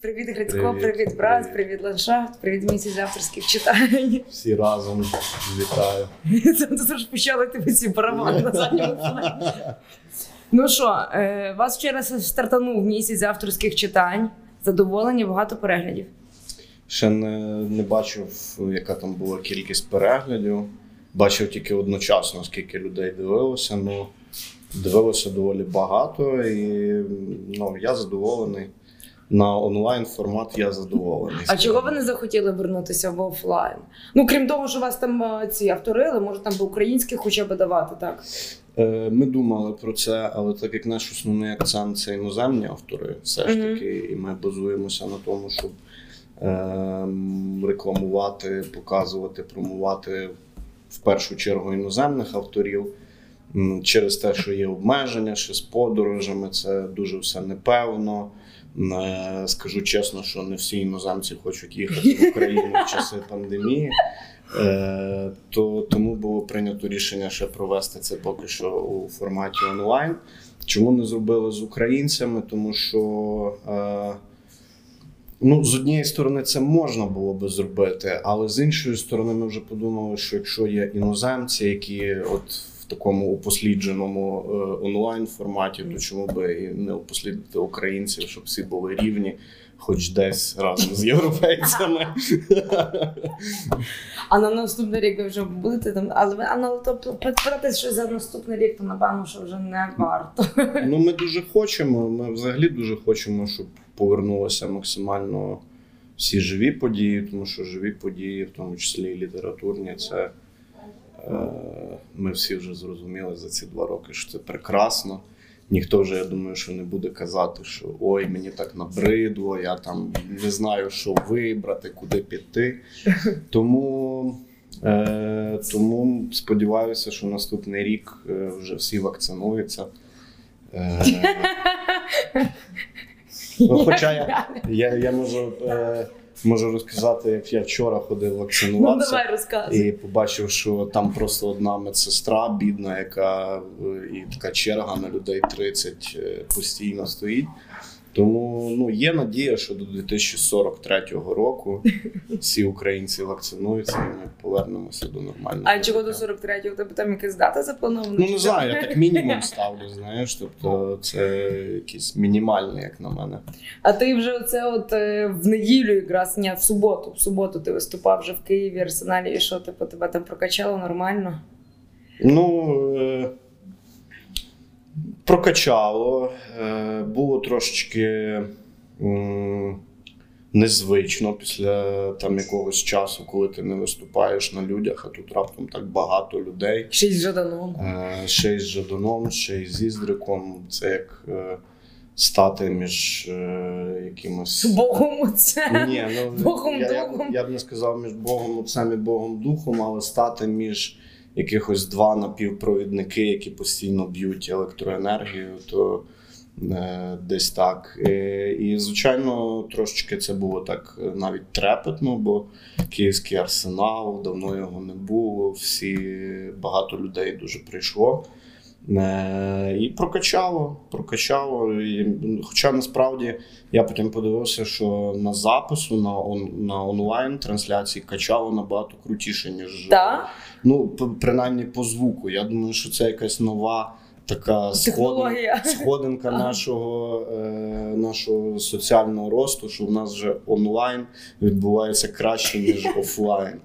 Привіт, Грицько, привіт, привіт, брат, привіт, ландшафт, привіт, місяць авторських читань. Всі разом вітаю. Це ж почали тебе ці барабани на задньому. Ну що, е, вас вчора стартанув місяць авторських читань. Задоволені, багато переглядів. Ще не, не бачив, яка там була кількість переглядів. Бачив тільки одночасно, скільки людей дивилося. Ну, дивилося доволі багато, і ну, я задоволений. На онлайн формат я задоволений. А чого ви не захотіли вернутися в офлайн? Ну крім того, що вас там е, ці авторили, може там би українських хоча б давати, так? Е, Ми думали про це, але так як наш основний акцент це іноземні автори, все ж таки, і ми базуємося на тому, щоб е, рекламувати, показувати, промувати в першу чергу іноземних авторів. Через те, що є обмеження ще з подорожами, це дуже все непевно. Е, Скажу чесно, що не всі іноземці хочуть їхати в Україну в часи пандемії. Е, то тому було прийнято рішення ще провести це поки що у форматі онлайн. Чому не зробили з українцями? Тому що е, ну, з однієї сторони це можна було би зробити, але з іншої сторони, ми вже подумали, що якщо є іноземці, які от в такому упослідженому е, онлайн форматі, то чому би і не упослідити українців, щоб всі були рівні, хоч десь разом з європейцями. А на наступний рік ви вже будете там, але ви а ну, тобто підбирати щось за наступний рік, то напевно, що вже не варто. Ну, ми дуже хочемо. Ми взагалі дуже хочемо, щоб повернулося максимально всі живі події, тому що живі події, в тому числі і літературні, це е, ми всі вже зрозуміли за ці два роки, що це прекрасно. Ніхто вже, я думаю, що не буде казати, що ой, мені так набридло, я там не знаю, що вибрати, куди піти. Тому, е, тому сподіваюся, що наступний рік е, вже всі вакцинуються. Е, ну, хоча я, я, я можу, е, можу розказати, як я вчора ходив Ну давай розказуй. І побачив, що там просто одна медсестра, бідна, яка е, і така черга на людей 30 е, постійно стоїть. Тому ну, є надія, що до 2043 року всі українці вакцинуються, і ми повернемося до нормального. А чого до 43-го? У там якась дата запланована? Ну не знаю, я так мінімум ставлю, знаєш. Тобто це якийсь мінімальний, як на мене. А ти вже оце от е, в неділю, якраз ні, в суботу. В суботу ти виступав вже в Києві, Арсеналі, і що типу, тебе там прокачало нормально? Ну е, прокачало. Е, було трошечки незвично після там якогось часу, коли ти не виступаєш на людях, а тут раптом так багато людей. Ще й з Жаданом. Е, ще й з Жаданом, ще й з Іздриком. Це як е, стати між е, якимось. Богом оце. Ні, ну Богом я, я, я б не сказав між Богом отцем і Богом духом, але стати між якихось два напівпровідники, які постійно б'ють електроенергію, то е, десь так. Е, і, звичайно, трошечки це було так е, навіть трепетно, бо київський арсенал, давно його не було. Всі багато людей дуже прийшло. Е, І прокачало, прокачало. І, хоча насправді я потім подивився, що на запису на, он, на онлайн трансляції качало набагато крутіше, ніж да? ну, принаймні по звуку. Я думаю, що це якась нова така сходин, Технологія. сходинка Ага. нашого, е, нашого соціального росту, що в нас вже онлайн відбувається краще, ніж офлайн.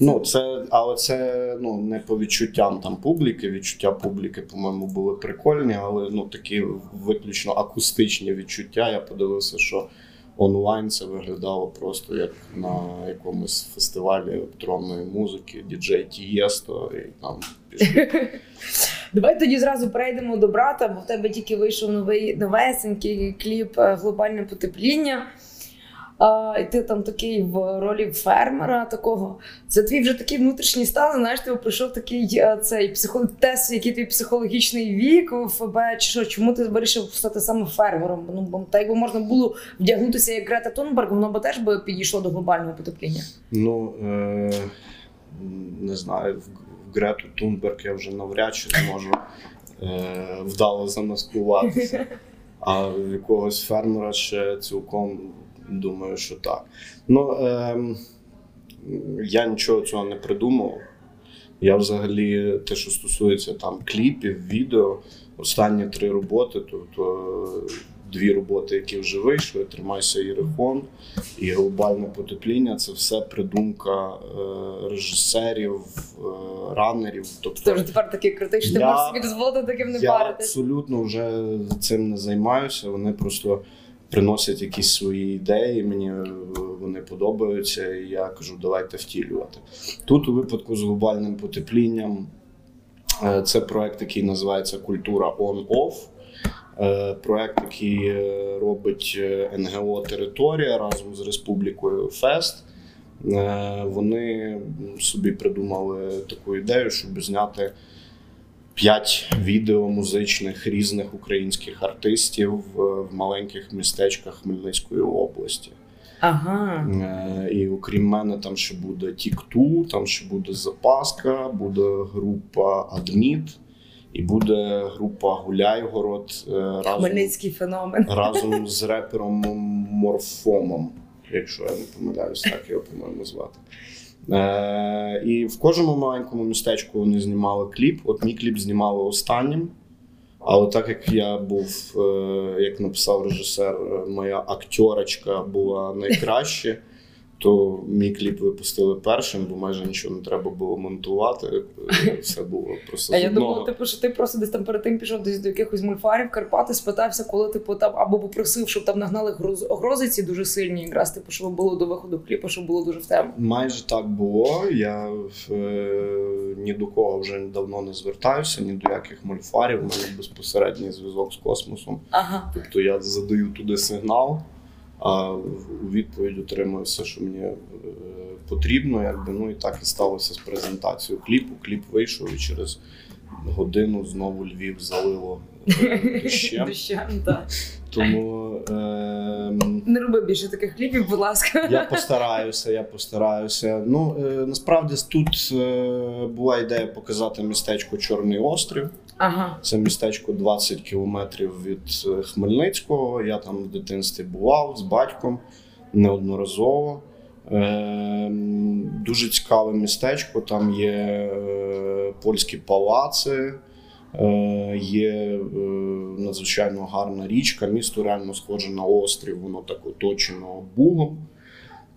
Ну, це, але це ну, не по відчуттям там публіки. Відчуття публіки, по-моєму, були прикольні, але ну, такі виключно акустичні відчуття. Я подивився, що онлайн це виглядало просто як на якомусь фестивалі електронної музики, діджей Тієсто, і там пішли. Давай тоді зразу перейдемо до брата, бо в тебе тільки вийшов новий новесенький кліп е, Глобальне потепління. А, і ти там такий в ролі фермера такого. Це твій вже такий внутрішній стан. Знаєш, ти пройшов такий е, цей психо... тест, який твій психологічний вік ФБ, чи що, чому ти вирішив стати саме фермером? Ну, бо так якби можна було вдягнутися як Грета Тунберг, воно б теж би підійшло до глобального потепління. Ну, е, не знаю, в Грету Тунберг я вже навряд чи зможу е, вдало замаскуватися. А в якогось фермера ще цілком думаю, що так. Ну, е, я нічого цього не придумав. Я взагалі, те, що стосується там кліпів, відео, останні три роботи, тобто дві роботи, які вже вийшли, тримайся Єрихон і глобальне потепління це все придумка е, режисерів, е, ранерів. Тобто, Ти вже тепер такий критичний, ти Я- можеш собі дозволити таким не я паритись. абсолютно вже цим не займаюся. Вони просто приносять якісь свої ідеї, мені е, вони подобаються, і я кажу, давайте втілювати. Тут, у випадку з глобальним потеплінням, е, це проект, який називається Культура On-Off. Е, Проект, який робить НГО Територія разом з Республікою Фест. Вони собі придумали таку ідею, щоб зняти п'ять відео музичних різних українських артистів е, в маленьких містечках Хмельницької області. Ага. Е, І окрім мене, там ще буде Тік-Ту, там ще буде Запаска, буде група Адміт і буде група Гуляйгород е, разом, Хмельницький феномен. разом з репером Морфомом, якщо я не помиляюсь, так його по-моєму звати. Е, і в кожному маленькому містечку вони знімали кліп. От мій кліп знімали останнім. Але так як я був, е, як написав режисер, е, моя актерочка була найкраще, то мій кліп випустили першим, бо майже нічого не треба було монтувати. Е, Все було просто А я думала, типу, що ти просто десь там перед тим пішов десь до якихось мульфарів, Карпати, спитався, коли типу там або попросив, щоб там нагнали гроз... грозиці дуже сильні, якраз типу, щоб було до виходу кліпу, щоб було дуже в тему. Майже так було. Я е, ні до кого вже давно не звертаюся, ні до яких мульфарів. У мене безпосередній зв'язок з космосом. Ага. Тобто я задаю туди сигнал, а у відповідь отримую все, що мені е, потрібно. Якби. Ну і так і сталося з презентацією кліпу. Кліп вийшов і через годину знову Львів залило е, дощем. Дощем, так. Тому е, Не роби більше таких кліпів, будь ласка. я постараюся, я постараюся. Ну е, насправді тут е, була ідея показати містечко Чорний острів. Ага. Це містечко 20 кілометрів від е, Хмельницького. Я там в дитинстві бував з батьком неодноразово. Е, дуже цікаве містечко. Там є е, польські палаци, е, є е, надзвичайно гарна річка. Місто реально схоже на острів, воно так оточено бугом.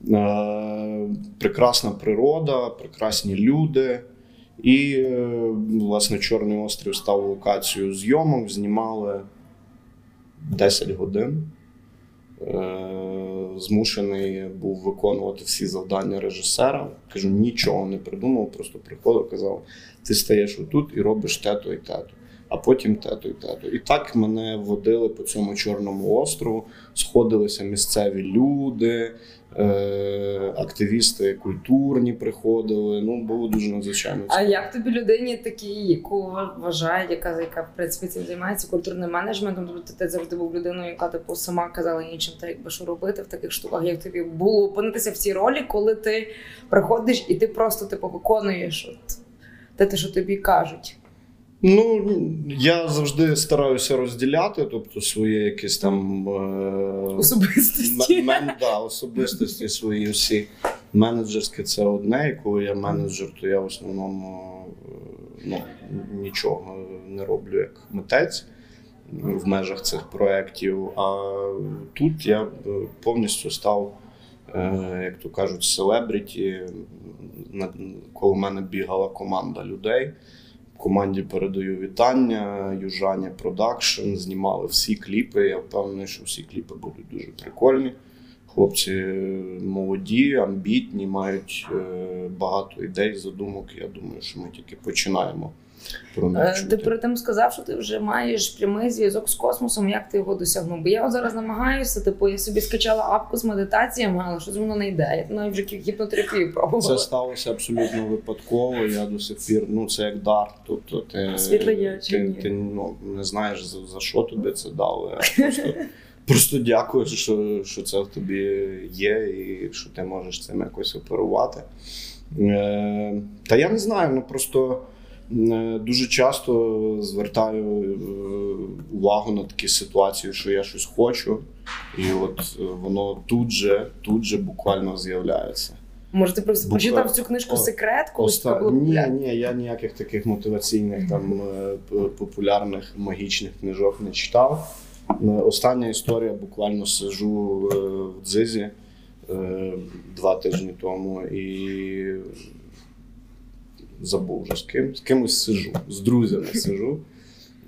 Е, прекрасна природа, прекрасні люди. І, е, власне, Чорний острів став локацією зйомок, знімали 10 годин. Е, Змушений був виконувати всі завдання режисера. Кажу, нічого не придумав, просто приходив, казав: ти стаєш отут і робиш тето і тето, а потім тето і тето. І так мене водили по цьому Чорному острову, сходилися місцеві люди, е, активісти культурні приходили. Ну, було дуже надзвичайно А як тобі людині такі, яку вважає, яка, яка в принципі цим займається культурним менеджментом? Тобто ти завжди був людиною, яка типу сама казала іншим, та якби що робити в таких штуках, як тобі було опинитися в цій ролі, коли ти приходиш і ти просто типу виконуєш от те, що тобі кажуть. Ну, я завжди стараюся розділяти, тобто своє якісь там е, Особистості. мен, да, особистості свої всі. Менеджерське це одне, і коли я менеджер, то я в основному е, ну, нічого не роблю як митець в межах цих проєктів. А тут я повністю став, е, як то кажуть, селебріті. В мене бігала команда людей. Команді передаю вітання, Южаня Продакшн, знімали всі кліпи. Я впевнений, що всі кліпи будуть дуже прикольні. Хлопці е, молоді, амбітні, мають е, багато ідей, задумок. Я думаю, що ми тільки починаємо Ти чути. перед тим сказав, що ти вже маєш прямий зв'язок з космосом. Як ти його досягнув? Бо я от зараз намагаюся, типу, я собі скачала апку з медитаціями, але щось воно не йде. Я навіть вже гіпнотерапію пробувала. Це сталося абсолютно випадково. Я до сих пір, ну це як дар. Тобто ти, Світло є чи ти, ні? ти ну, не знаєш за, за що тобі це дали. А просто, просто дякуєш, що, що це в тобі є, і що ти можеш цим якось оперувати. Е, та я не знаю, ну просто Е, Дуже часто звертаю е, увагу на такі ситуації, що я щось хочу, і от е, воно тут же, тут же буквально з'являється. Може, ти просто Буква- почитав цю книжку секрет, колись Оста... Ні, ні, я ніяких таких мотиваційних там е, популярних магічних книжок не читав. Е, Остання історія буквально сижу е, в дзизі е, два тижні тому і забув вже з ким. З кимось сижу, з друзями сижу.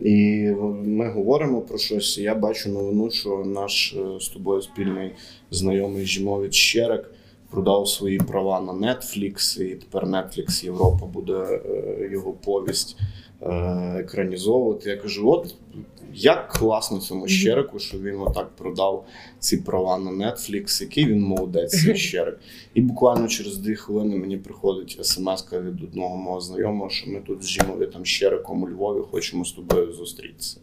І ми говоримо про щось. Я бачу новину, що наш е, з тобою спільний знайомий Жімович Щерек продав свої права на Netflix, і тепер Netflix Європа буде е, його повість екранізовувати. Я кажу: от як класно цьому щерику, що він отак продав ці права на Netflix, який він молодець, цей щерик. І буквально через дві хвилини мені приходить смс від одного мого знайомого, що ми тут з жіною там Щереком у Львові хочемо з тобою зустрітися.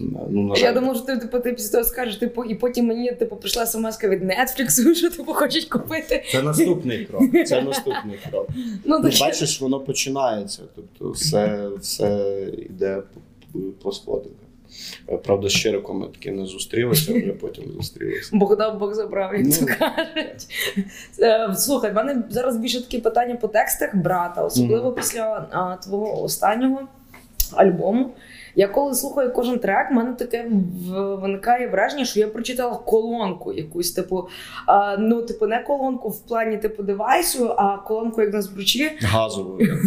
Ну, на Я жаль, думаю, що ти типу, ти після того скажеш, типу, і потім мені типу прийшла смс від Netflix, що типу хочуть купити. Це наступний крок. Це наступний крок. Ну, Ну, таке. бачиш, воно починається. Тобто все, все йде по. Е, Правда, з Щериком ми таки не зустрілися, вже потім зустрілися. Бог дав, Бог забрав, як Ну. то кажуть. Е, Слухай, в мене зараз більше такі питання по текстах брата, особливо після твого останнього альбому. Я коли слухаю кожен трек, в мене таке виникає враження, що я прочитала колонку якусь, типу, а, ну, типу, не колонку в плані типу девайсу, а колонку як на збручі. Газовою.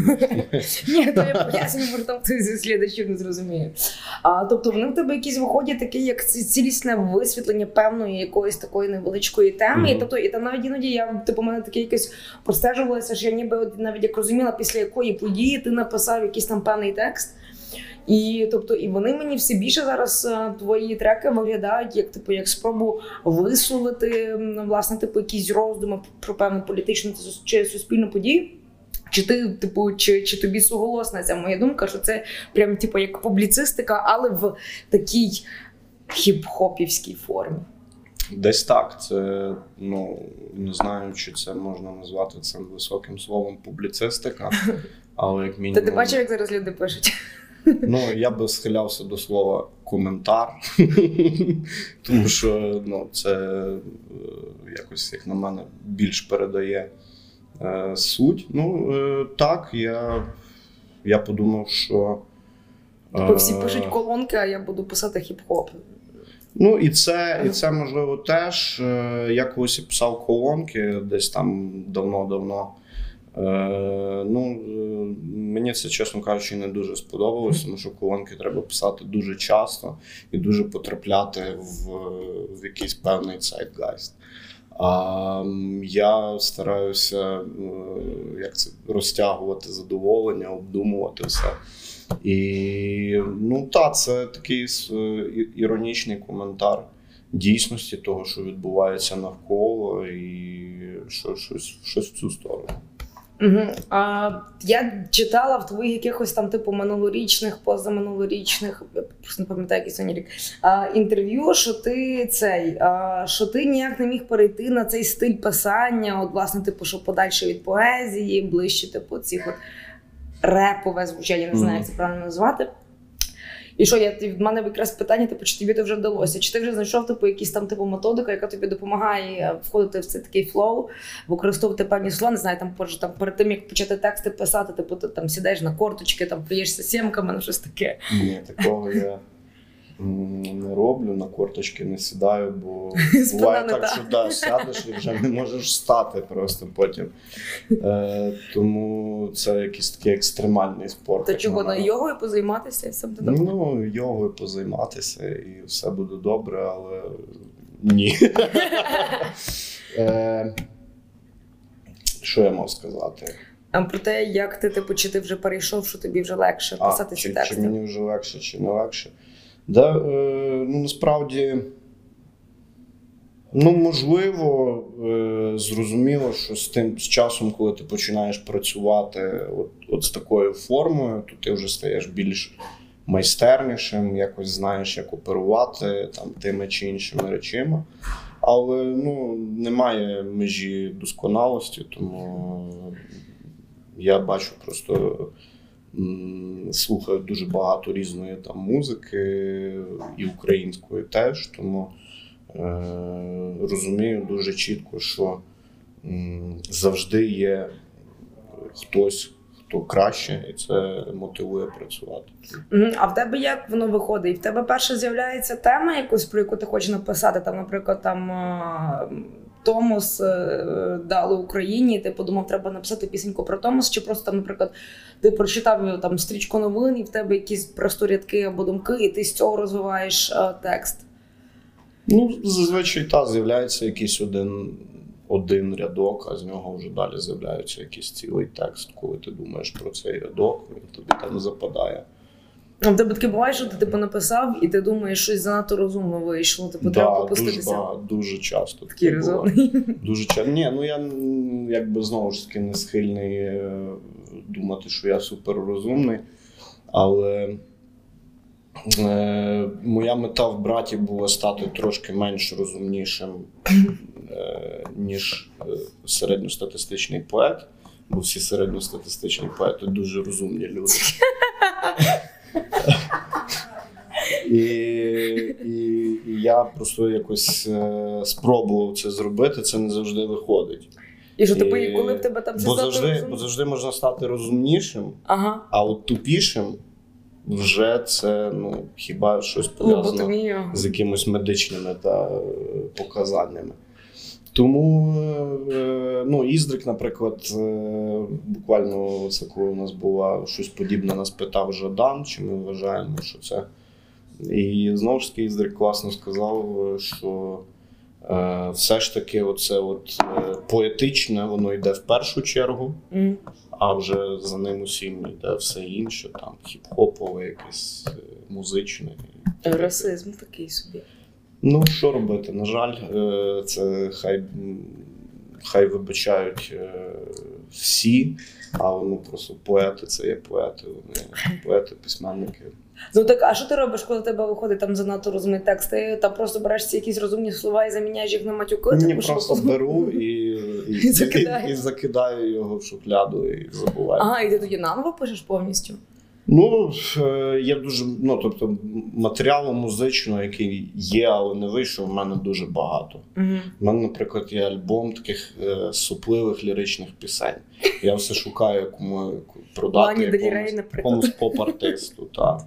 Ні, то я поясню, може там хтось зі слідачів не зрозуміє. А, тобто вони в тебе якісь виходять такі, як цілісне висвітлення певної якоїсь такої невеличкої теми. І, тобто, і там навіть іноді я типу, мене таке якесь простежувалося, що я ніби навіть як розуміла, після якої події ти написав якийсь там певний текст. І тобто, і вони мені все більше зараз е, твої треки виглядають як типу як спробу висловити власне типу якісь роздуми про певну політичну чи суспільну подію. Чи ти, типу, чи, чи тобі суголосна ця моя думка, що це прям типу як публіцистика, але в такій хіп-хопівській формі? Десь так. Це ну не знаю, чи це можна назвати цим високим словом публіцистика, але як мінімум. Та ти бачив, як зараз люди пишуть? Ну, я би схилявся до слова коментар, тому що ну, це е, якось, як на мене, більш передає е, суть. Ну, е, так, я, я подумав, що. Типу всі е, пишуть колонки, а я буду писати хіп-хоп. Ну, і це, і це можливо теж. Е, Я колись писав колонки десь там давно-давно. Е, ну, е, мені це, чесно кажучи, не дуже сподобалось, тому що колонки треба писати дуже часто і дуже потрапляти в, в якийсь певний zeitgeist. А я стараюся е, як це, розтягувати задоволення, обдумувати все. І ну так, це такий іронічний коментар дійсності того, що відбувається навколо, і що, щось, щось в цю сторону. Угу. А, я читала в твоїх якихось там, типу, минулорічних, позаминулорічних, я просто не пам'ятаю, який сьогодні рік, а, інтерв'ю, що ти цей, а, що ти ніяк не міг перейти на цей стиль писання, от, власне, типу, що подальше від поезії, ближче, типу, цих от репове звучання, не знаю, як це правильно назвати. І що я від мене якраз питання, типу, чи тобі це вже вдалося? Чи ти вже знайшов типу якісь там типу методика, яка тобі допомагає е, входити в цей такий flow, використовувати певні слова, не знаю, там може там перед тим як почати тексти писати, типу ти там сідаєш на корточки, там плюєшся сємками, ну щось таке. Ні, такого я не роблю, на корточки не сідаю, бо буває так, що да, сядеш і вже не можеш встати просто потім. Е, тому це якийсь такий екстремальний спорт. То чого на йогою позайматися і все буде добре. Ну, йогою позайматися і все буде добре, але ні. Е, Що я мав сказати? А про те, як ти типу, чи ти вже перейшов, що тобі вже легше писати ці чи, чи мені вже легше, чи не легше? Да, е, ну, насправді, ну, можливо, е, зрозуміло, що з тим з часом, коли ти починаєш працювати от, от з такою формою, то ти вже стаєш більш майстернішим, якось знаєш, як оперувати там, тими чи іншими речима. Але ну, немає межі досконалості, тому я бачу просто слухаю дуже багато різної там музики, і української теж. Тому е, розумію дуже чітко, що завжди є хтось, хто краще, і це мотивує працювати. А в тебе як воно виходить? В тебе перше з'являється тема якусь, про яку ти хочеш написати, там, наприклад, там Томос е, дали Україні, і ти подумав, треба написати пісеньку про Томос, чи просто там, наприклад, ти прочитав там стрічку новин, і в тебе якісь просто рядки або думки, і ти з цього розвиваєш е, текст. Ну, зазвичай та з'являється якийсь один, один рядок, а з нього вже далі з'являється якийсь цілий текст. Коли ти думаєш про цей рядок, він тобі там западає. В тебе таке буває, що ти типу написав, і ти думаєш, щось занадто розумно вийшло. Типу, треба дуже, попуститися. багато, дуже часто Такий таке резонний. Дуже часто. Ні, ну я якби знову ж таки не схильний е, думати, що я суперрозумний. Але е, моя мета в браті була стати трошки менш розумнішим, е, ніж е, середньостатистичний поет. Бо всі середньостатистичні поети дуже розумні люди. І, і, і я просто якось е, спробував це зробити, це не завжди виходить. І що типу, І- коли в тебе там Бо занадто завжди, розумно- бо завжди можна стати розумнішим, Ага. а от тупішим вже це ну, хіба щось пов'язано Лоботомію. з якимись медичними та е, показаннями. Тому е, ну, Іздрик, наприклад, е, буквально це коли у нас була щось подібне, нас питав Жадан, чи ми вважаємо, що це. І знову ж таки, Іздрик класно сказав, що е, все ж таки, оце от е, поетичне, воно йде в першу чергу, Мгм. а вже за ним усім йде все інше, там хіп-хопове, якесь музичне. Расизм такий собі. Ну, що робити? На жаль, це хай, хай вибачають е, всі, але ну просто поети це є поети. Вони поети, письменники. Ну так, а що ти робиш, коли тебе виходить там занадто розумний текст? Ти там просто береш ці якісь розумні слова і заміняєш їх на матюки? Ні, просто беру і, і, І і, і закидаю його в шухляду і забуваю. Ага, і ти тоді наново пишеш повністю. Ну, е, є дуже, ну тобто, матеріалу музичного, який є, але не вийшов, в мене дуже багато. Угу. У мене, наприклад, є альбом таких е, супливих ліричних пісень. Я все шукаю, кому продати якомусь, якомусь поп-артисту. Та.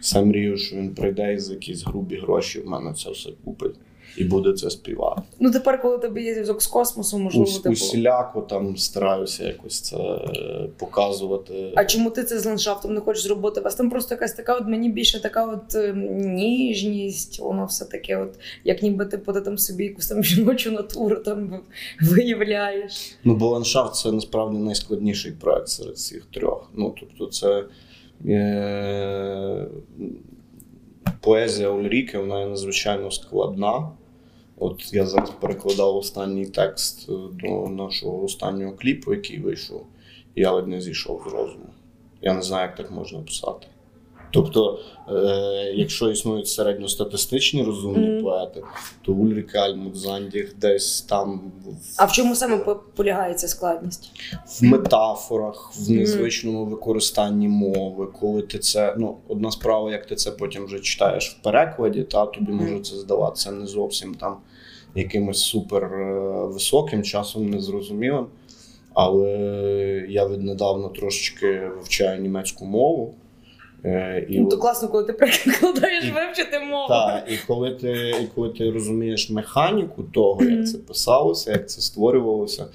Все мрію, що він прийде і за якісь грубі гроші в мене це все купить і буде це співати. Ну тепер, коли тебе є зв'язок з космосом, можливо, Ус, типу. усіляко там стараюся якось це е, показувати. А чому ти це з ландшафтом не хочеш зробити? У вас там просто якась така, от мені більше така от е, ніжність, воно все таке, от як ніби типу, ти там собі якусь там жіночу натуру там виявляєш. Ну, бо ландшафт це насправді найскладніший проект серед всіх трьох. Ну, тобто, це е, поезія Ульріки, вона є надзвичайно складна. От я зараз перекладав останній текст е, до нашого останнього кліпу, який вийшов, і я ледь не зійшов з розуму. Я не знаю, як так можна писати. Тобто, е, якщо існують середньостатистичні розумні Мгм. поети, то Ульрік Альмут Зандіх десь там в А в чому саме по- полягає ця складність? в метафорах, в незвичному використанні мови, коли ти це. Ну, одна справа, як ти це потім вже читаєш в перекладі, та тобі може це здаватися не зовсім там якимось супер е, високим, часом незрозумілим. Але я віднедавна трошечки вивчаю німецьку мову. Е, і Ну, от- то класно, коли ти перекладаєш І- вивчити мову. так, і коли ти, і коли ти розумієш механіку того, як це писалося, як це створювалося,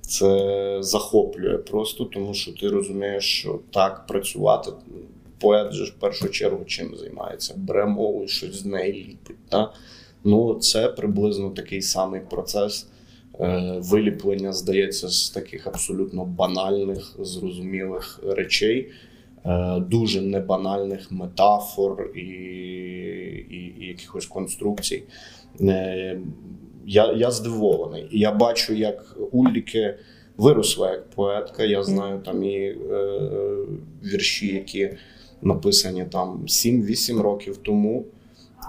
це захоплює просто, тому що ти розумієш, що так працювати. Поет же в першу чергу чим займається? Бере мову і щось з неї ліпить. Та? Ну, це приблизно такий самий процес е, виліплення, здається, з таких абсолютно банальних, зрозумілих речей дуже небанальних метафор і, і, і якихось конструкцій. Е, Я, я здивований. І я бачу, як Ульріке виросла як поетка. Я знаю там і е, вірші, які написані там 7-8 років тому.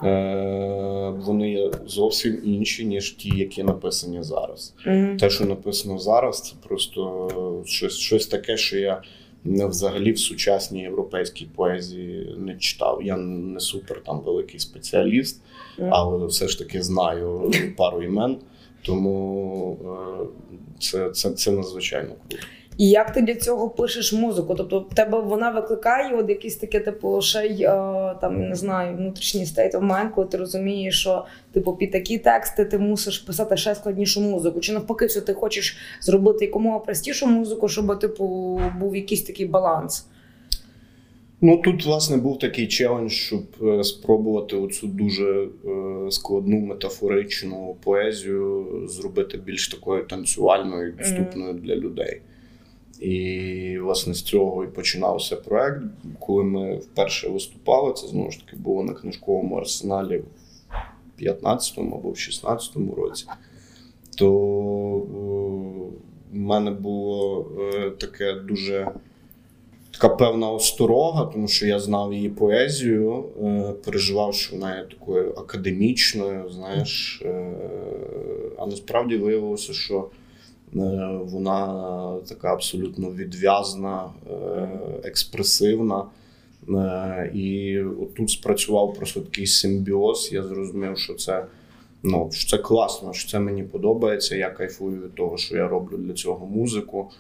Е, вони зовсім інші, ніж ті, які написані зараз. Мгм. Те, що написано зараз, це просто щось, щось таке, що я взагалі в сучасній європейській поезії не читав. Я не супер там великий спеціаліст, але все ж таки знаю пару імен. Тому е, це це, це надзвичайно круто. І як ти для цього пишеш музику? Тобто в тебе вона викликає от якісь таке, типу, ще й е, там не знаю, внутрішній state of mind, коли ти розумієш, що типу під такі тексти ти мусиш писати ще складнішу музику. Чи навпаки, все ти хочеш зробити якомога простішу музику, щоб типу був якийсь такий баланс? Ну тут, власне, був такий челендж, щоб е, спробувати оцю дуже е, складну метафоричну поезію зробити більш такою танцювальною і доступною для людей. І, власне, з цього і починався проект. Коли ми вперше виступали, це знову ж таки було на книжковому арсеналі в 15-му або в 16-му році, то в мене було е, таке дуже така певна осторога, тому що я знав її поезію, е, переживав, що вона є такою академічною, знаєш, е, а насправді виявилося, що е, вона така абсолютно відв'язна, експресивна. І тут спрацював просто такий симбіоз. Я зрозумів, що це ну, що це класно, що це мені подобається. Я кайфую від того, що я роблю для цього музику.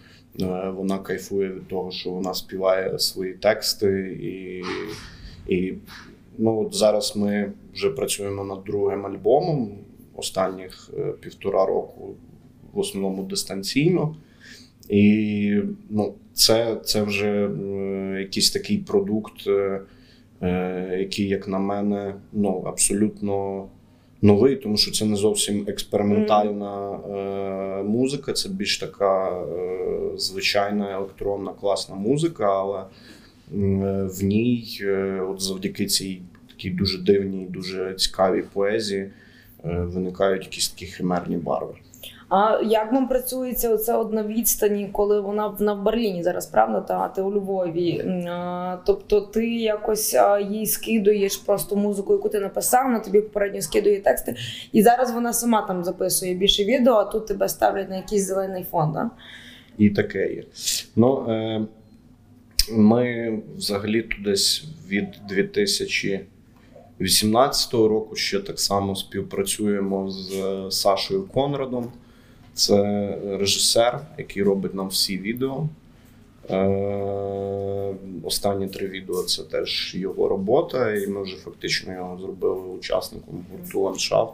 Е, вона кайфує від того, що вона співає свої тексти, і і ну, от зараз ми вже працюємо над другим альбомом останніх е, півтора року, в основному дистанційно. І ну, це це вже е, якийсь такий продукт, який, як на мене, ну, абсолютно новий, тому що це не зовсім експериментальна е, музика, це більш така е, звичайна електронна класна музика, але е, в ній, е, от завдяки цій такій дуже дивній, дуже цікавій поезії, е, виникають якісь такі химерні барви. А як вам працюється оце от на відстані, коли вона вона в Берліні зараз, правда? Та ти у Львові? А, тобто ти якось їй скидуєш просто музику, яку ти написав, вона тобі попередньо скидує тексти, і зараз вона сама там записує більше відео, а тут тебе ставлять на якийсь зелений фон. Да? І таке є. Ну, е, Ми взагалі тут десь від 2018 року ще так само співпрацюємо з Сашою Конрадом. Це режисер, який робить нам всі відео. Е, Останні три відео це теж його робота, і ми вже фактично його зробили учасником гурту ландшафт.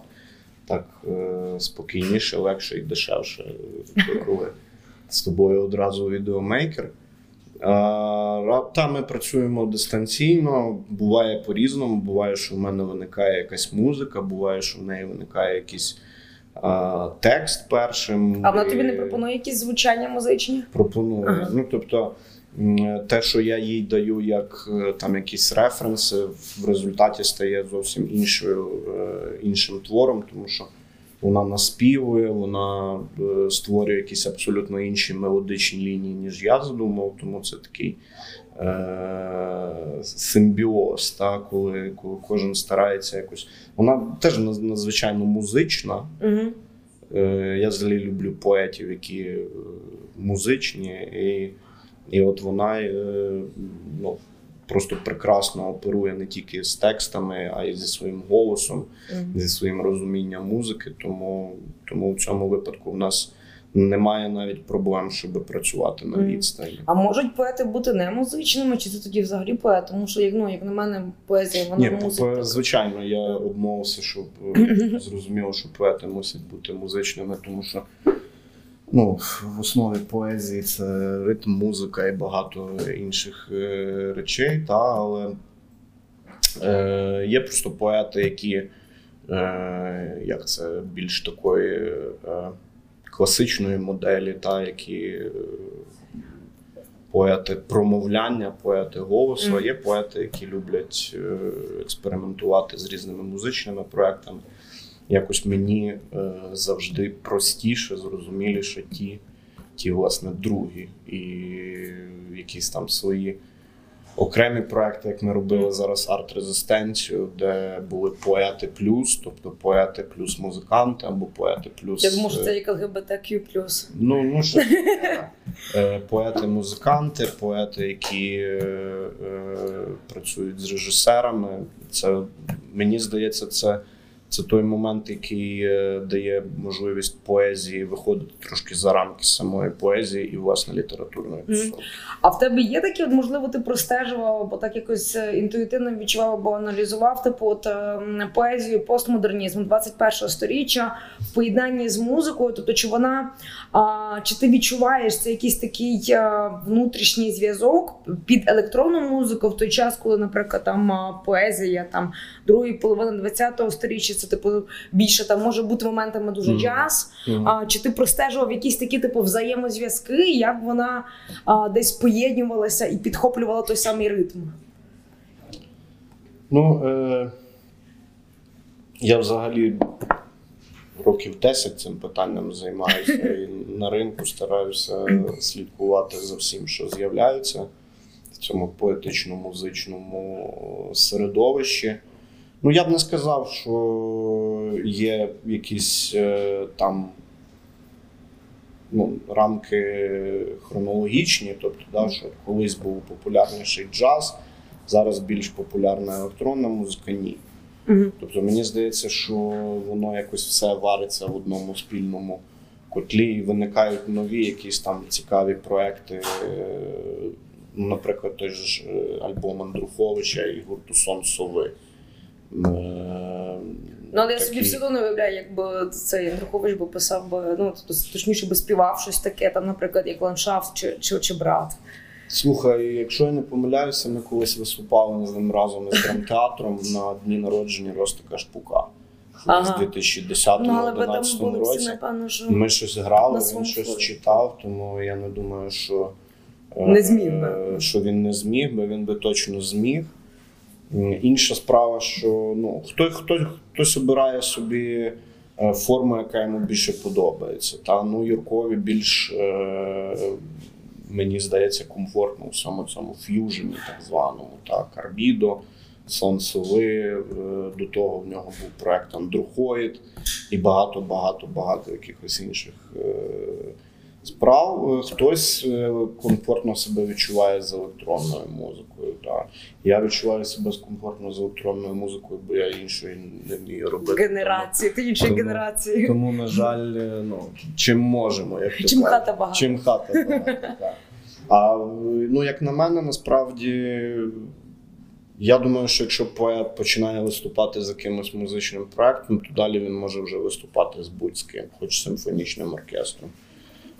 Так е, спокійніше, легше і дешевше, коли з тобою одразу відеомейкер. Та ми працюємо дистанційно, буває по-різному. Буває, що в мене виникає якась музика, буває, що в неї виникає якийсь текст першим. А вона тобі не пропонує якісь звучання музичні? Пропонує. Ага. Ну тобто, те, що я їй даю, як е, там якісь референси, в результаті стає зовсім іншою, е, іншим твором, тому що вона наспівує, вона е, створює якісь абсолютно інші мелодичні лінії, ніж я задумав. Тому це такий симбіоз, та, коли, коли кожен старається якось. Вона теж надзвичайно музична. Угу. Е- Я взагалі люблю поетів, які е, музичні, і і от вона е- ну, просто прекрасно оперує не тільки з текстами, а й зі своїм голосом, mm-hmm. зі своїм розумінням музики. Тому тому в цьому випадку в нас немає навіть проблем, щоб працювати на відстані. А можуть поети бути не музичними, чи це тоді взагалі поет? Тому що як ну, як на мене, поезія вона Ні, музика. звичайно, я обмовився, щоб зрозуміло, що поети мусять бути музичними, тому що. Ну, в основі поезії це ритм, музика і багато інших е, речей, та, але е, є просто поети, які е, як це більш такої е, класичної моделі, та, які е, поети промовляння, поети голосу, а є поети, які люблять е, експериментувати з різними музичними проектами. Якось мені е, завжди простіше, зрозуміліше ті, ті, власне, другі, і якісь там свої Окремі проекти, як ми робили зараз арт-резистенцію, де були поети плюс, тобто поети плюс музиканти або поети плюс. Я думаю, що е, це як ЛГБТQ+. Ну, ну що е, поети-музиканти, поети, які е, е, працюють з режисерами. Це мені здається, це, це той момент, який е, дає можливість поезії виходити трошки за рамки самої поезії і власне літературної тусовки. А в тебе є такі, от, можливо, ти простежував, або так якось е, інтуїтивно відчував або аналізував типу, от, е, поезію постмодернізму 21-го сторіччя в поєднанні з музикою? Тобто, чи вона а, чи ти відчуваєш це якийсь такий а, внутрішній зв'язок під електронну музику в той час, коли, наприклад, там поезія там другої половини 20-го сторіччя, це типу більше там може бути моментами дуже джаз. Мгм. А, чи ти простежував якісь такі типу взаємозв'язки, як вона а, десь поєднувалася і підхоплювала той самий ритм? Ну, е, я взагалі років 10 цим питанням займаюся і на ринку стараюся слідкувати за всім, що з'являється в цьому поетично-музичному середовищі. Ну, я б не сказав, що є якісь е, там ну, рамки хронологічні, тобто, да, що колись був популярніший джаз, зараз більш популярна електронна музика, ні. Угу. Тобто мені здається, що воно якось все вариться в одному спільному котлі і виникають нові якісь там цікаві проекти. Е, Наприклад, той ж е, альбом Андруховича і гурту Сон Сови. Е, Ну, але я собі все одно не уявляю, якби цей Андрухович би писав би, ну тобто, точніше би співав щось таке, там, наприклад, як ландшафт чи, чи, чи брат. Слухай, якщо я не помиляюся, ми колись виступали з ним разом із драмтеатром на дні народження Ростика Шпука. Ага. В 2010 Ну, але ви там 2011 були всі, році. напевно, що Ми щось грали, він щось читав, тому я не думаю, що, е, Не зміг би. е, що він не зміг би, він би точно зміг. Інша справа, що ну, хто, хто, хтось обирає собі е, форму, яка йому більше подобається. Та ну, Юркові більш, е, мені здається, комфортно у всьому цьому ф'южені, так званому, та, Карбідо, Сонсови, е, до того в нього був проект Андрухоїд і багато, багато, багато якихось інших е, справ. Е, Хтось е, комфортно себе відчуває з електронною музикою. Та. Я відчуваю себе комфортно з електронною музикою, бо я іншої не вмію робити. генерації, ти іншої Тому- генерації. Тому, на жаль, е, ну, чим можемо, як Чим кажуть. хата багата. Чим хата багата, так. А ну, як на мене, насправді. Я думаю, що якщо поет починає виступати з якимось музичним проектом, то далі він може вже виступати з будь-ким, хоч симфонічним оркестром.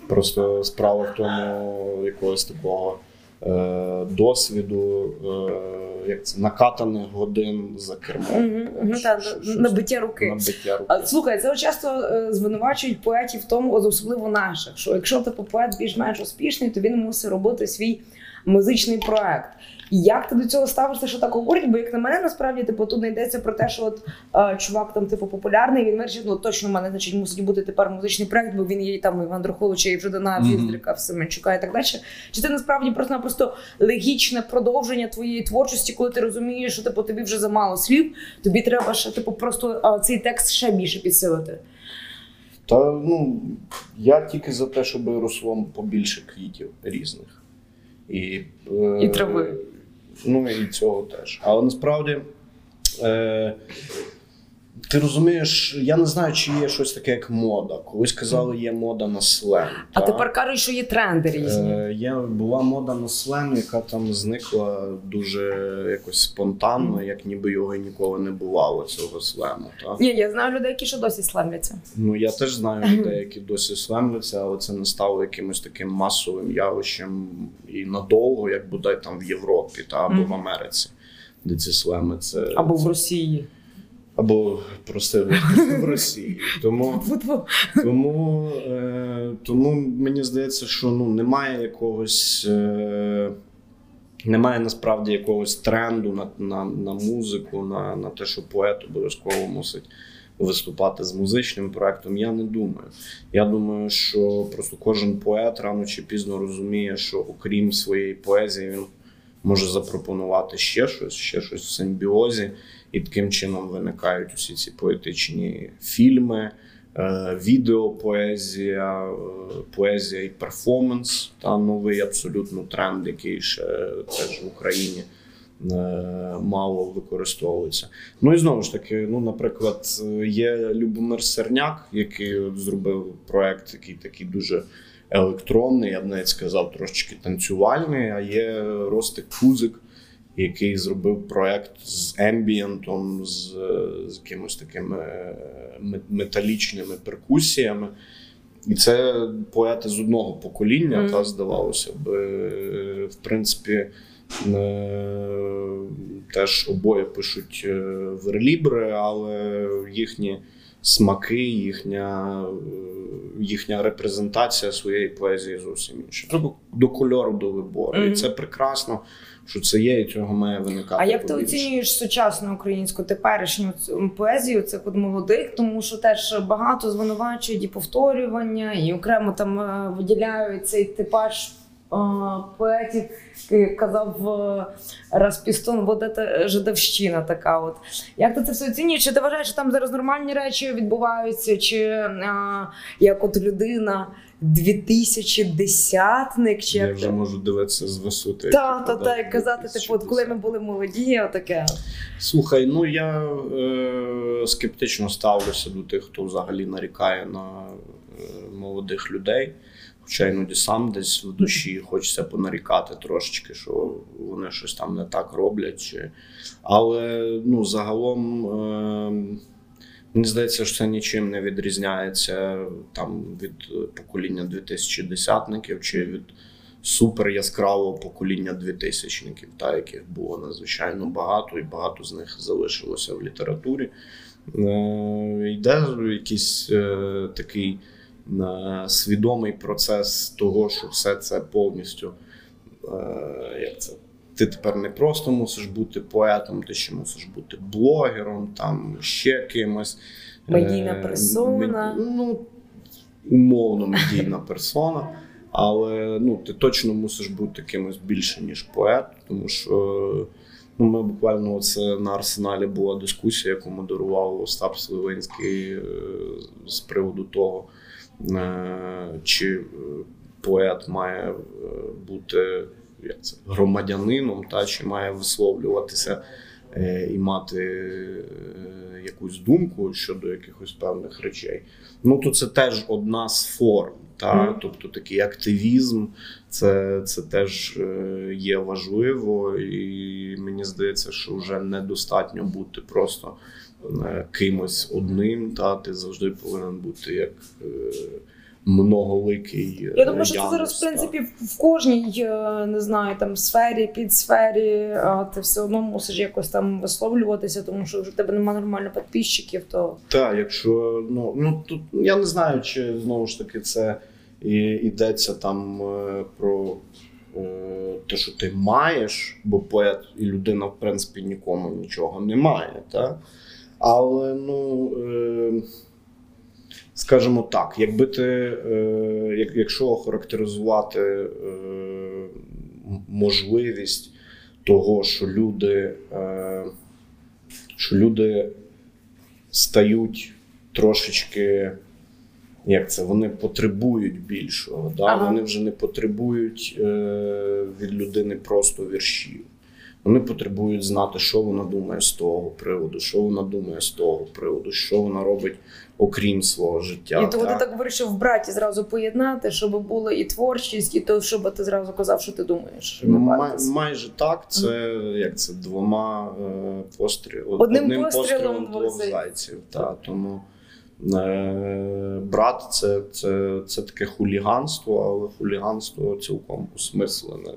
Просто справа в тому якогось такого е, досвіду, е, як це, накатаних годин за кермом. Ну, мгм, та, Що- що- набиття руки. Набиття руки. А, слухай, це часто е, звинувачують поетів в тому, особливо наших, що якщо типу поет більш-менш успішний, то він мусить робити свій музичний проект. Як ти до цього ставишся, що так говорять? Бо як на мене, насправді, типу, тут не йдеться про те, що от е, чувак там, типу, популярний, він вирішив, ну точно в мене значить мусить бути тепер музичний проект, бо він є там Іван Друховича, і Жадана, Мгм. Фіздрика, в Семенчука і так далі. Чи це насправді просто-напросто логічне продовження твоєї творчості, коли ти розумієш, що типу тобі вже замало слів, тобі треба ще типу просто цей текст ще більше підсилити. Та ну я тільки за те, щоб росло побільше квітів різних. І, е, І трави. Ну і цього теж. Але насправді. Е, ти розумієш, я не знаю, чи є щось таке, як мода. Колись казали, є мода на сленг. А та? тепер кажуть, що є тренди різні. Е, є, була мода на сленг, яка там зникла дуже якось спонтанно, як ніби його ніколи не бувало, цього сленгу. Та? Ні, я знаю людей, які ще досі славляться. Ну я теж знаю людей, які досі слемляться, але це не стало якимось таким масовим явищем і надовго, як бодай там в Європі та або в Америці, де ці слеми це Або в Росії. Або просто в Росії. Тому тому, е, тому мені здається, що ну немає якогось. Е, немає насправді якогось тренду на, на, на музику, на, на те, що поет обов'язково мусить виступати з музичним проектом. Я не думаю. Я думаю, що просто кожен поет рано чи пізно розуміє, що окрім своєї поезії, він може запропонувати ще щось, ще щось в симбіозі, і таким чином виникають усі ці поетичні фільми. Е, відеопоезія, е, поезія і перформанс та новий абсолютно тренд, який ще теж в Україні е, мало використовується. Ну і знову ж таки, ну, наприклад, є Любомир Серняк, який зробив проект, який такий дуже електронний, я б навіть сказав, трошечки танцювальний, а є Ростик Кузик. Який зробив проект з ембієнтом, з, з якимось такими е, металічними перкусіями. І це поети з одного покоління, mm. та здавалося б, в принципі, теж обоє пишуть е, верлібри, але їхні смаки, їхня їхня репрезентація своєї поезії зовсім інша. Треба до кольору, до вибору. Mm. І це прекрасно що це є, і цього має виникати. А як ти оцінюєш сучасну українську теперішню поезію цих от молодих? Тому що теж багато звинувачують і повторювання, і окремо там е, виділяють цей типаж. Е, поетів як казав е, Распістон, вот це жидовщина така. От як ти це все оцінюєш? Чи ти вважаєш, що там зараз нормальні речі відбуваються? Чи а, як от людина 2010-ник. Чи Я вже можу дивитися з висоти. Так, так, так, казати, типу, от коли ми були молоді, отаке. Слухай, ну я е, скептично ставлюся до тих, хто взагалі нарікає на е, молодих людей. Хоча іноді сам десь в душі хочеться понарікати трошечки, що вони щось там не так роблять. Чи... Але ну, загалом. Е, Мені здається, що це нічим не відрізняється там від покоління 2010-ників чи від супер яскравого покоління 2000-ників, та яких було надзвичайно багато, і багато з них залишилося в літературі. Е, Йде якийсь е, такий е, свідомий процес того, що все це повністю як це ти тепер не просто мусиш бути поетом, ти ще мусиш бути блогером, там ще кимось. Медійна е, персона. Ну, умовно медійна персона. Але ну, ти точно мусиш бути кимось більше, ніж поет, тому що ну, ми буквально це на арсеналі була дискусія, яку модерував Остап Сливинський е, з приводу того, е, чи поет має бути як це, громадянином, та чи має висловлюватися е, і мати е, якусь думку щодо якихось певних речей. Ну то це теж одна з форм. Та? Mm. Тобто такий активізм, це це теж е, є важливо, і мені здається, що вже недостатньо бути просто е, кимось одним. Та Ти завжди повинен бути як. Е, многоликий. Я думаю, що це зараз в принципі в кожній е, не знаю там сфері, підсфері, а ти все одно мусиш якось там висловлюватися, тому що вже в тебе немає нормально підписчиків. То так, якщо ну ну тут я не знаю, чи знову ж таки це і йдеться там е, про. Е, те, що ти маєш, бо поет і людина, в принципі, нікому нічого не має. Та? Але ну, скажімо так, якби ти, е, якщо охарактеризувати е, можливість того, що люди, е, що люди стають трошечки. Як це? Вони потребують більшого. Да? Ага. Вони вже не потребують від людини просто віршів. Вони потребують знати, що вона думає з того приводу, що вона думає з того приводу, що вона робить окрім свого життя. І тому ти так вирішив в браті зразу поєднати, щоб було і творчість, і то, щоб ти зразу казав, що ти думаєш. Май, майже так. Це як це двома е, пострілами одним, одним пострілом, пострілом двох зайців. Та, тому е, брат це, це, це таке хуліганство, але хуліганство цілком осмислене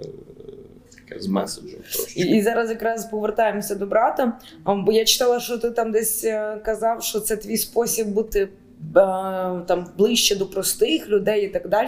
таке з меседжем. І, і зараз якраз повертаємося до брата. Бо я читала, що ти там десь е, казав, що це твій спосіб бути е, там ближче до простих людей і так далі.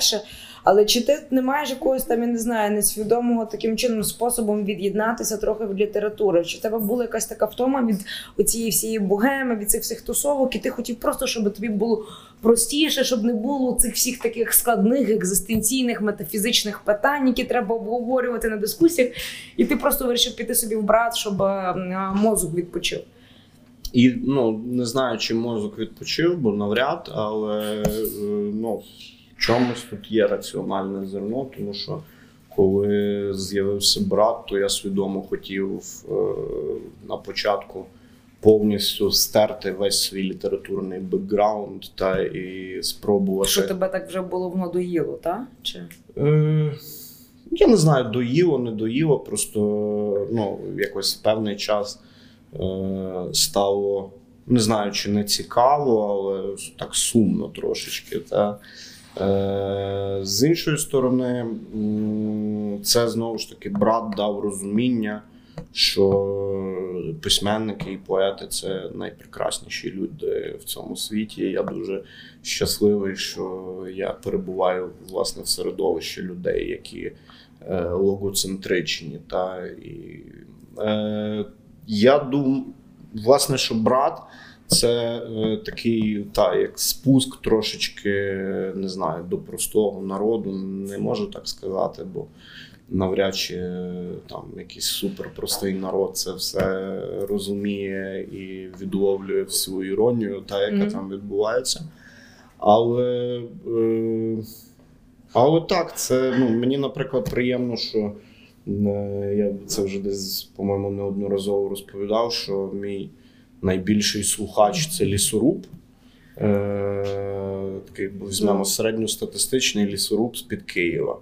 Але чи ти не маєш якогось там, я не знаю, несвідомого таким чином способом від'єднатися трохи від літератури? Чи в тебе була якась така втома від оцієї всієї богеми, від цих всіх тусовок, і ти хотів просто, щоб тобі було простіше, щоб не було цих всіх таких складних екзистенційних метафізичних питань, які треба обговорювати на дискусіях, і ти просто вирішив піти собі в брат, щоб е, мозок відпочив. І ну не знаю, чи мозок відпочив, бо навряд, але е, ну, чомусь тут є раціональне зерно, тому що коли з'явився брат, то я свідомо хотів е, на початку повністю стерти весь свій літературний бекграунд та і спробувати. Що тебе так вже було воно доїло, так? Чи? Е, я не знаю, доїло, не доїло, просто ну, якось певний час е, стало, не знаю, чи не цікаво, але так сумно трошечки. Та. Е, з іншої сторони, це знову ж таки брат дав розуміння, що письменники і поети це найпрекрасніші люди в цьому світі. Я дуже щасливий, що я перебуваю власне в середовищі людей, які е, логоцентричні. Та, і, е, я думаю, власне, що брат. Це е, такий та як спуск трошечки, не знаю, до простого народу. Не можу так сказати, бо навряд чи е, там якийсь суперпростий народ це все розуміє і відловлює всю іронію, та яка Мгм. там відбувається. Але, е, але так, це ну, мені, наприклад, приємно, що е, я це вже десь, по-моєму, неодноразово розповідав, що мій найбільший слухач це лісоруб. Е, такий візьмемо Ну. середньостатистичний лісоруб з-під Києва.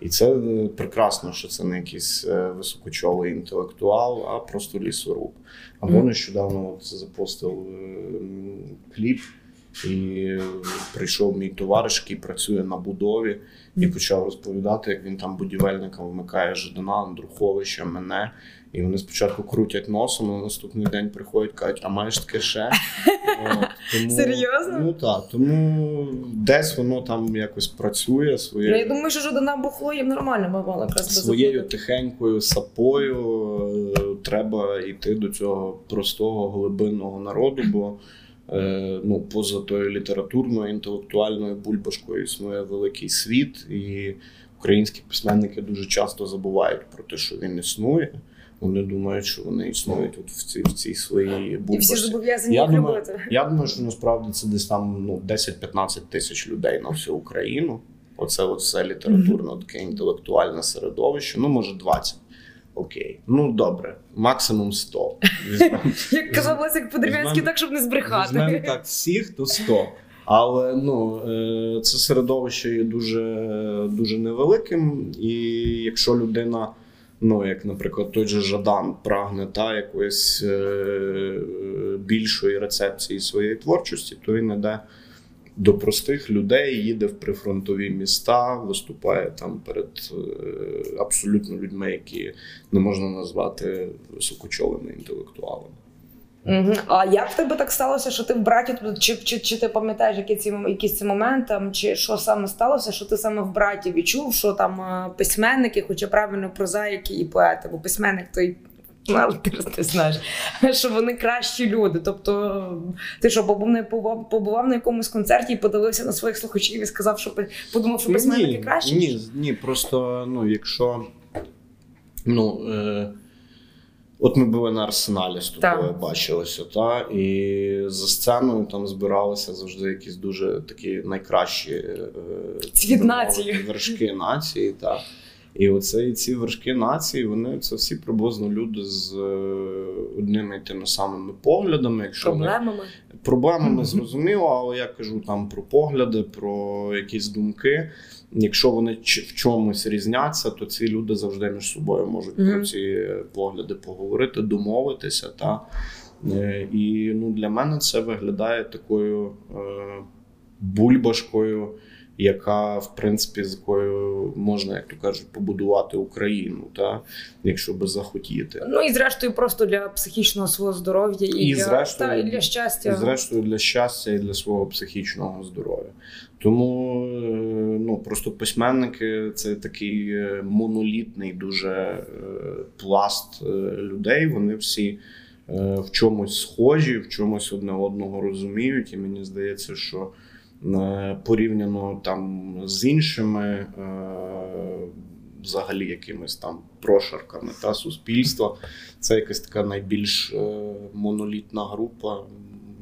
І це е, прекрасно, що це не якийсь е, високочолий інтелектуал, а просто лісоруб. Або Мгм. нещодавно от запостив кліп, і прийшов мій товариш, який працює на будові, і почав розповідати, як він там будівельникам вмикає Жадана, Андруховича, мене. І вони спочатку крутять носом, а на наступний день приходять кажуть, а маєш таке ще? Тому, Серйозно? Ну так. Тому десь воно там якось працює Ну, я думаю, що Жадана бухло їм нормально якраз своєю тихенькою сапою. е, Треба йти до цього простого глибинного народу, бо е, ну, поза тою літературною, інтелектуальною бульбашкою існує великий світ, і українські письменники дуже часто забувають про те, що він існує. Вони думають, що вони існують от в цій, в цій своїй І всі зобов'язані Я їх думаю, любити. Я думаю, що насправді це десь там ну, 10-15 тисяч людей на всю Україну. Оце от все літературне, таке інтелектуальне середовище. Ну, може, 20. Окей. Ну, добре, максимум 100. Як казав Лесик Подерев'янський, Візьмем- так, щоб не збрехати. візьмемо так всіх, то 100. Але ну, е, це середовище є дуже, дуже невеликим. І якщо людина, ну, як, наприклад, той же Жадан прагне та якоїсь е, більшої рецепції своєї творчості, то він іде до простих людей, їде в прифронтові міста, виступає там перед е, абсолютно людьми, які не можна назвати високочовими інтелектуалами. Мгм. А як в тебе так сталося, що ти в браті чи, чи, чи ти пам'ятаєш які ці, якісь ці моменти, чи що саме сталося, що ти саме в браті відчув, що там е, письменники, хоча правильно прозаїки і поети, бо письменник той. Ну, але ти, ти знаєш, що вони кращі люди. Тобто, ти що, побув на- побував, побував на якомусь концерті і подивився на своїх слухачів і сказав, що подумав, що письменники ні, кращі? Ні, ні, просто ну, якщо. Ну, е, от ми були на арсеналі з тобою, Так. бачилися, та, і за сценою там збиралися завжди якісь дуже такі найкращі е, Цвіт нації. вершки нації. Та. І оце і ці вершки нації, вони це всі приблизно люди з е, одними і тими самими поглядами. Якщо вони Проблемами. Проблемами Мгм. зрозуміло, але я кажу там про погляди, про якісь думки. Якщо вони в чомусь різняться, то ці люди завжди між собою можуть Мгм. про ці погляди поговорити, домовитися. Та? Е, І ну, для мене це виглядає такою е, бульбашкою, яка, в принципі, з якою можна, як то кажуть, побудувати Україну, та, якщо би захотіти. Ну і зрештою, просто для психічного свого здоров'я і, І для, зрештою- та, і для щастя. І, зрештою, для щастя і для свого психічного здоров'я. Тому е, ну, просто письменники це такий е, монолітний дуже е, пласт людей. Вони всі в чомусь схожі, в чомусь одне одного розуміють. І мені здається, що порівняно там з іншими. е, Взагалі, якимись там прошарками та суспільства, це якась така найбільш е, монолітна група,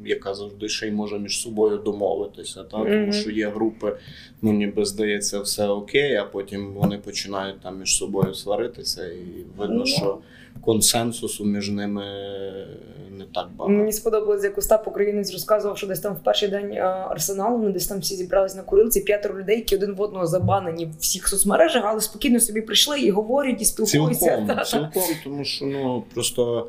яка завжди ще й може між собою домовитися. Та? Тому що є групи, ну ніби здається, все окей, а потім вони починають там між собою сваритися, і видно, Ну. що консенсусу між ними не так багато. Мені сподобалось, як Остап Українець розказував, що десь там в перший день арсеналу вони десь там всі зібрались на курилці, п'ятеро людей, які один в одного забанені в всіх соцмережах, але спокійно собі прийшли і говорять, і спілкуються. Цілком, цілком, тому що ну просто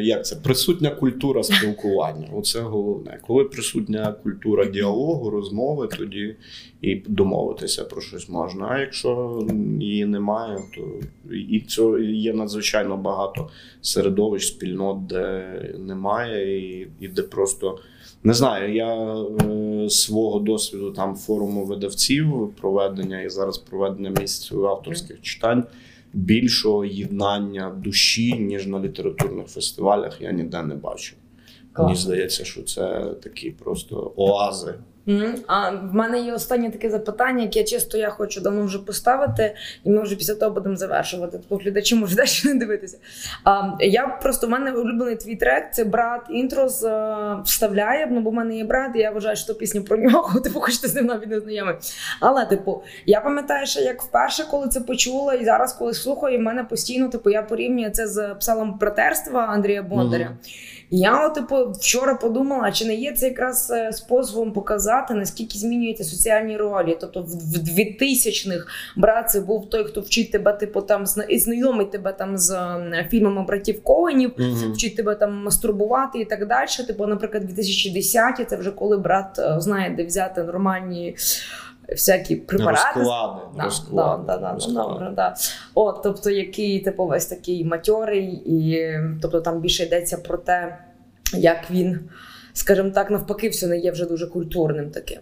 як це присутня культура спілкування. Оце головне. Коли присутня культура діалогу, розмови, тоді і домовитися про щось можна. А якщо її немає, то і цього є надзвичайно багато середовищ, спільнот, де немає, і, і де просто. Не знаю, я е, свого досвіду там форуму видавців проведення і зараз проведення місць авторських читань більшого єднання душі, ніж на літературних фестивалях, я ніде не бачу. Мені здається, що це такі просто оази. А в мене є останнє таке запитання, яке чисто я хочу давно вже поставити, і ми вже після того будемо завершувати. Тобто глядачі можуть далі не дивитися. А, я просто в мене улюблений твій трек. Це брат інтро з е, вставляє. Ну бо в мене є брат, і я вважаю, що пісня про нього. Типу, хочете з ним навіть не знайомий. Але, типу, я пам'ятаю, що як вперше, коли це почула, і зараз, коли слухаю, в мене постійно, типу, я порівнюю це з псалом братерства Андрія Бондаря. Я, от, типу, вчора подумала, чи не є це якраз е, способом показати, наскільки змінюються соціальні ролі. Тобто, в, в 2000-х брат це був той, хто вчить тебе, типу, там і знайомить тебе там з фільмами братів Коенів, вчить тебе там мастурбувати і так далі. Типу, наприклад, 2010-ті це вже коли брат е, знає, де взяти нормальні всякі препарати. Розклади. Да, розклади, да, да, да, розклади. добре, да. От, тобто, який типу весь такий матьорий, і тобто там більше йдеться про те, як він, скажімо так, навпаки, все не є вже дуже культурним таким.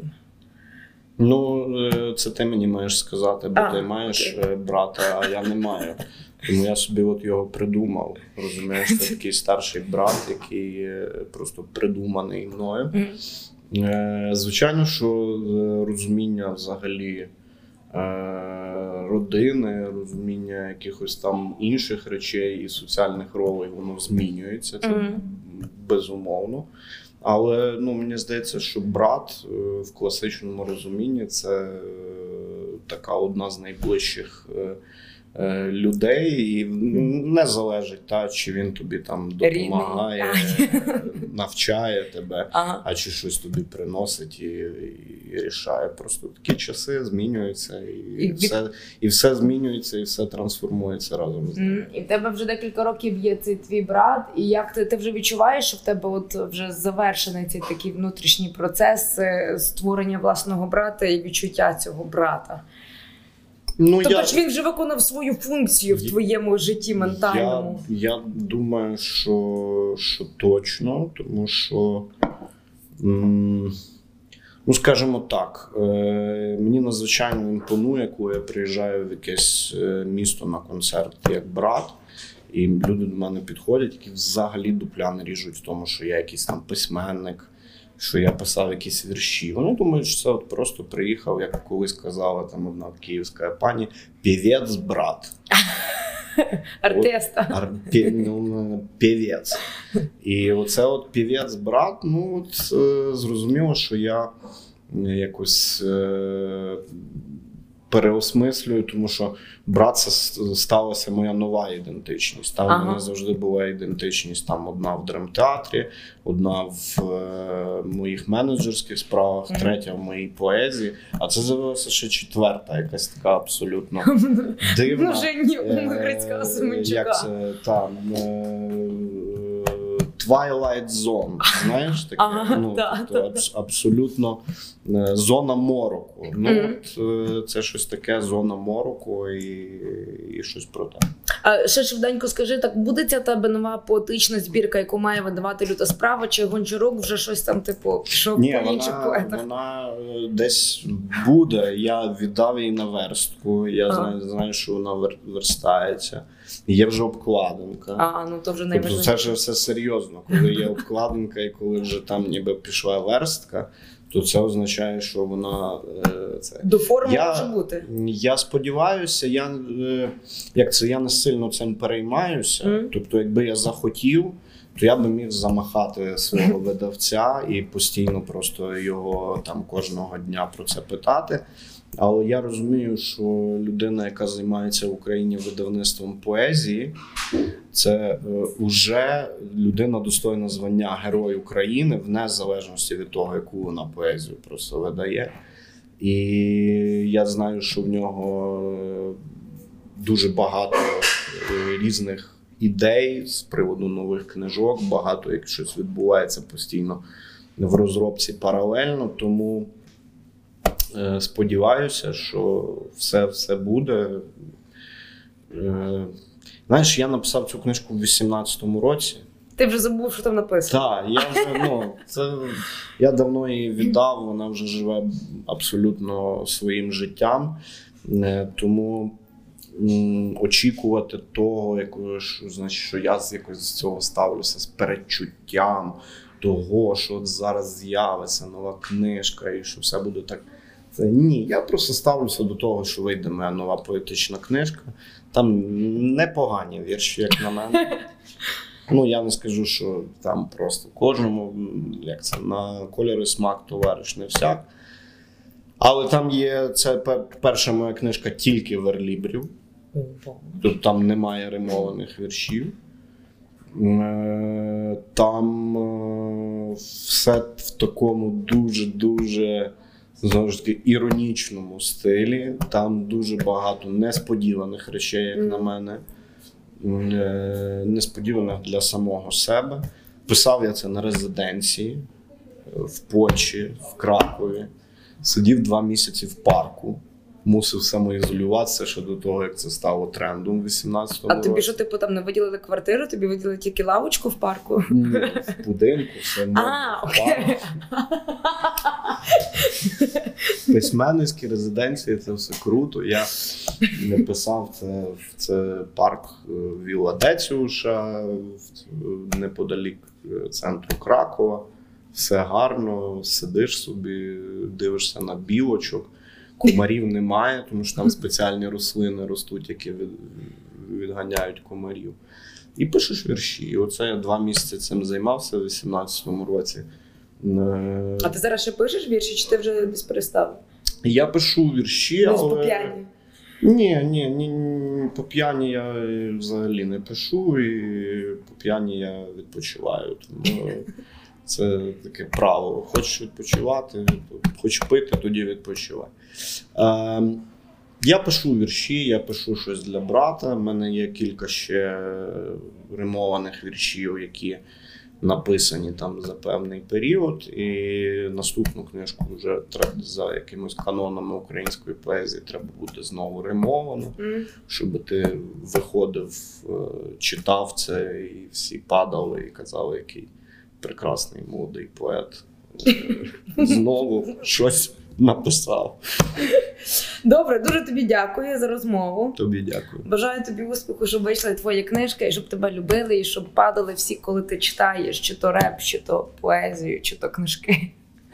Ну, е, це ти мені маєш сказати, бо А, ти маєш окей. е, брата, а я не маю. Тому я собі от його придумав. Розумієш, це такий старший брат, який е, просто придуманий мною. Е, Звичайно, що е, розуміння взагалі е, родини, розуміння якихось там інших речей і соціальних ролей, воно змінюється. Це Мгм. безумовно. Але ну, мені здається, що брат в класичному розумінні це така одна з найближчих людей, і не залежить, та, чи він тобі там допомагає, е, навчає тебе, Ага. а чи щось тобі приносить і, і рішає. Просто такі часи змінюються, і, І все, і все змінюється, і все трансформується разом з ним. І в тебе вже декілька років є цей твій брат, і як ти, ти вже відчуваєш, що в тебе от вже завершений цей такий внутрішній процес е, створення власного брата і відчуття цього брата? Ну, Тобто я... ж він вже виконав свою функцію в Я- твоєму житті ментальному. Я, я думаю, що, що точно, тому що. Ну, скажімо так, е, мені надзвичайно імпонує, коли я приїжджаю в якесь е, місто на концерт як брат, і люди до мене підходять, які взагалі дупля не ріжуть в тому, що я якийсь там письменник, що я писав якісь вірші. Вони думають, що це от просто приїхав, як колись казала там одна київська пані, півець брат. Артиста. Ар- Пі... ну, півець. І оце от півець брат, ну от е, зрозуміло, що я якось е, переосмислюю, тому що брат це сталася моя нова ідентичність. Там Ага. мене завжди була ідентичність там одна в драмтеатрі, одна в е, моїх менеджерських справах, Мгм. третя в моїй поезії. А це з'явилася ще четверта, якась така абсолютно дивна. Множинні Е, Грицького Як це там е, Twilight Zone. Знаєш таке? Ага, ну, да, тобто, да, абс- абсолютно е, зона мороку. Ну, Мгм. от, е, це щось таке, зона мороку і, і щось про те. А ще швиденько скажи, так буде ця тебе нова поетична збірка, яку має видавати люта справа, чи Гончарук вже щось там, типу, пішов Ні, по інших поетах? вона е, десь буде. Я віддав їй на верстку. Я знаю, знаю, що вона вер- верстається. Є вже обкладинка. А, ну то вже Тобто це ж все серйозно. Коли є обкладинка і коли вже там ніби пішла верстка, то це означає, що вона е, це. До форми Я- може бути. Я сподіваюся, я е, як це я не сильно цим переймаюся. Мгм. Тобто, якби я захотів, то я би міг замахати свого видавця і постійно просто його там кожного дня про це питати. Але я розумію, що людина, яка займається в Україні видавництвом поезії, це вже людина достойна звання Герой України в незалежності від того, яку вона поезію просто видає. І я знаю, що в нього е, дуже багато е, різних ідей з приводу нових книжок. Багато як щось відбувається постійно в розробці паралельно. Тому е, сподіваюся, що все, все буде. Е, Знаєш, я написав цю книжку в 18-му році. Ти вже забув, що там написано. Так, я вже ну це я давно її віддав. Вона вже живе абсолютно своїм життям. Е, Тому очікувати того, якого ж, значить, що я якось з цього ставлюся з передчуттям того, що от зараз з'явиться нова книжка, і що все буде так. Це ні, я просто ставлюся до того, що вийде моя нова поетична книжка. Там непогані вірші, як на мене. Ну, я не скажу, що там просто кожному, як це, на кольори смак, товариш, не всяк. Але там є це перша моя книжка тільки верлібрів, тобто там немає римованих віршів. Е, Там е, все в такому дуже-дуже знову ж таки іронічному стилі. Там дуже багато несподіваних речей, як на мене. Е, Несподіваних для самого себе. Писав я це на резиденції е, в Польщі, в Кракові. Сидів два місяці в парку, мусив самоізолюватися ще до того, як це стало трендом в 18-му А тобі що, типу, там не виділили квартиру, тобі виділили тільки лавочку в парку? Ні, в будинку, все А, окей. Письменницькі резиденції, це все круто. Я не писав це в це парк е, Вілла Деціуша в- неподалік е, центру Кракова. Все гарно, сидиш собі, дивишся на білочок. Комарів немає, тому що там спеціальні рослини ростуть, які від, відганяють комарів. І пишеш вірші. І оце я два місяці цим займався в 18-му році. Е, А ти зараз ще пишеш вірші, чи ти вже десь перестав? Я пишу вірші, Десь але... по п'яні. Ні, ні, ні, по п'яні я взагалі не пишу, і по п'яні я відпочиваю. Тому це таке правило. Хочеш відпочивати, хочеш пити, тоді відпочивай. Ем, я пишу вірші, я пишу щось для брата. У мене є кілька ще римованих віршів, які написані там за певний період. І наступну книжку вже треба за якимось канонами української поезії треба буде знову римовано, щоб ти виходив, е, читав це, і всі падали і казали, який прекрасний молодий поет. Знову щось написав. Добре, дуже тобі дякую за розмову. Тобі дякую. Бажаю тобі успіху, щоб вийшла твоя книжка, і щоб тебе любили, і щоб падали всі, коли ти читаєш, чи то реп, чи то поезію, чи то книжки.